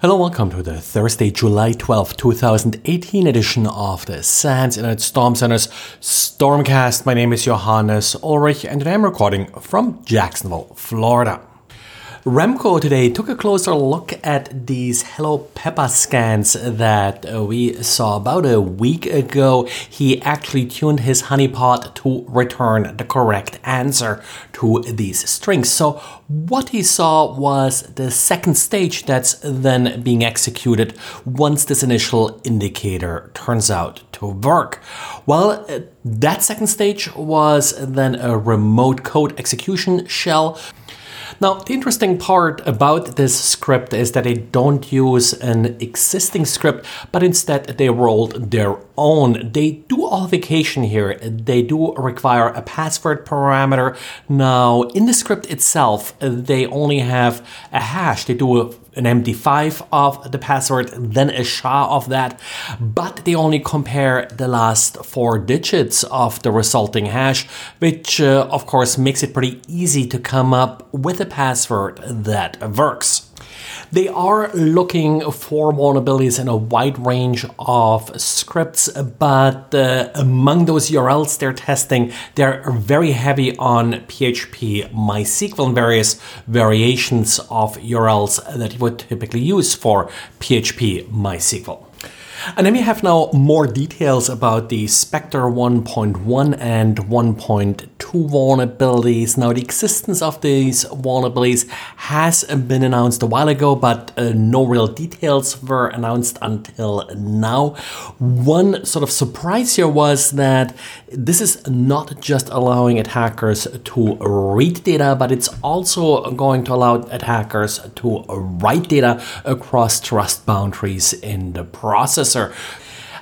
Hello, welcome to the Thursday, July 12, 2018 edition of the SANS Internet Storm Center's Stormcast. My name is Johannes Ulrich and today I'm recording from Jacksonville, Florida. Remco today took a closer look at these Hello Peppa scans that uh, we saw about a week ago. He actually tuned his honeypot to return the correct answer to these strings. So what he saw was the second stage that's then being executed once this initial indicator turns out to work. Well, uh, that second stage was then a remote code execution shell now, the interesting part about this script is that they don't use an existing script, but instead they rolled their own. They do authentication here. They do require a password parameter. Now, in the script itself, they only have a hash. They do an MD5 of the password, then a SHA of that, but they only compare the last four digits of the resulting hash, which uh, of course makes it pretty easy to come up with a password that works. They are looking for vulnerabilities in a wide range of scripts, but uh, among those URLs they're testing, they're very heavy on PHP MySQL and various variations of URLs that you would typically use for PHP MySQL. And then we have now more details about the Spectre 1.1 and 1.2 vulnerabilities. Now, the existence of these vulnerabilities has been announced a while ago, but uh, no real details were announced until now. One sort of surprise here was that this is not just allowing attackers to read data, but it's also going to allow attackers to write data across trust boundaries in the processor.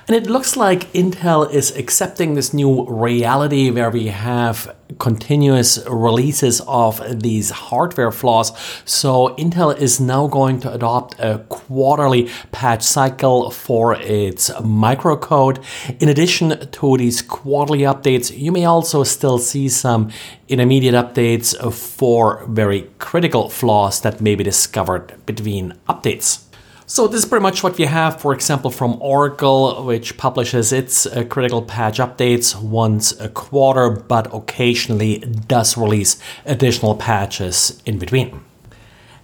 And it looks like Intel is accepting this new reality where we have continuous releases of these hardware flaws. So Intel is now going to adopt a quarterly patch cycle for its microcode. In addition to these quarterly updates, you may also still see some intermediate updates for very critical flaws that may be discovered between updates. So this is pretty much what we have, for example, from Oracle, which publishes its uh, critical patch updates once a quarter, but occasionally does release additional patches in between.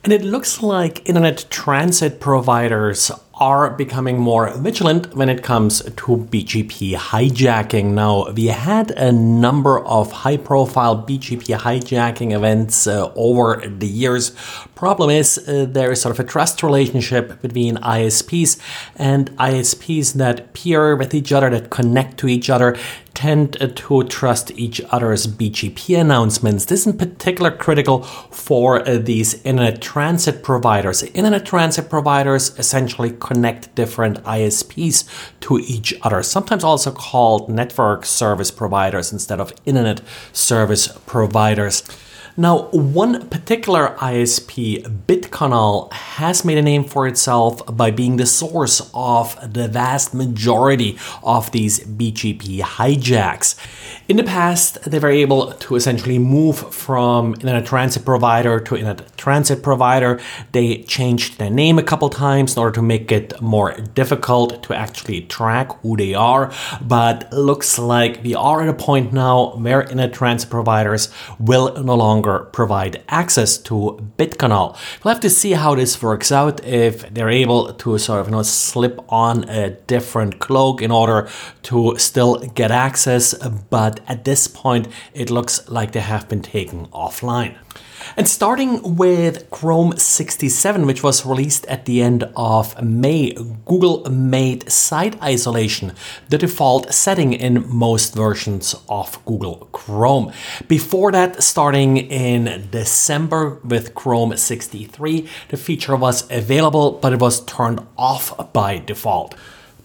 And it looks like internet transit providers are becoming more vigilant when it comes to BGP hijacking. Now, we had a number of high profile BGP hijacking events uh, over the years. Problem is, uh, there is sort of a trust relationship between ISPs and ISPs that peer with each other, that connect to each other, tend to trust each other's BGP announcements. This is in particular critical for uh, these internet transit providers. Internet transit providers essentially connect different ISPs to each other, sometimes also called network service providers instead of internet service providers. Now, one particular ISP, BitCanal, has made a name for itself by being the source of the vast majority of these BGP hijacks. In the past, they were able to essentially move from internet transit provider to internet transit provider. They changed their name a couple times in order to make it more difficult to actually track who they are. But looks like we are at a point now where internet transit providers will no longer provide access to BitCanal. We'll have to see how this works out if they're able to sort of you know slip on a different cloak in order to still get access, but at this point it looks like they have been taken offline. And starting with Chrome 67, which was released at the end of May, Google made site isolation the default setting in most versions of Google Chrome. Before that, starting in December with Chrome 63, the feature was available, but it was turned off by default.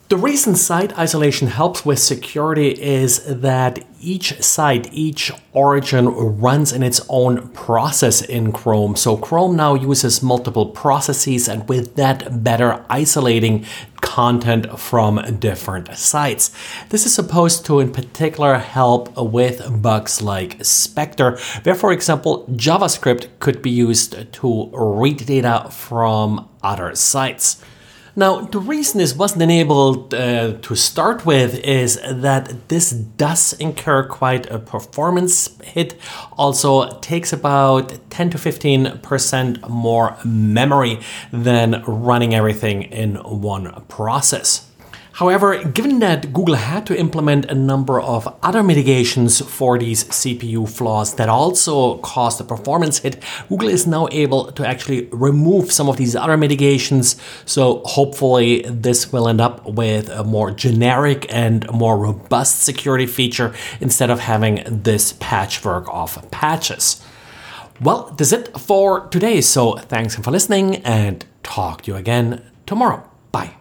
The reason site isolation helps with security is that each site, each origin runs in its own process in Chrome. So Chrome now uses multiple processes and with that better isolating content from different sites. This is supposed to, in particular, help with bugs like Spectre, where, for example, JavaScript could be used to read data from other sites. Now, the reason this wasn't enabled uh, to start with is that this does incur quite a performance hit. Also, takes about 10 to 15% more memory than running everything in one process. However, given that Google had to implement a number of other mitigations for these CPU flaws that also caused a performance hit, Google is now able to actually remove some of these other mitigations. So hopefully this will end up with a more generic and more robust security feature instead of having this patchwork of patches. Well, that's it for today. So thanks for listening and talk to you again tomorrow. Bye.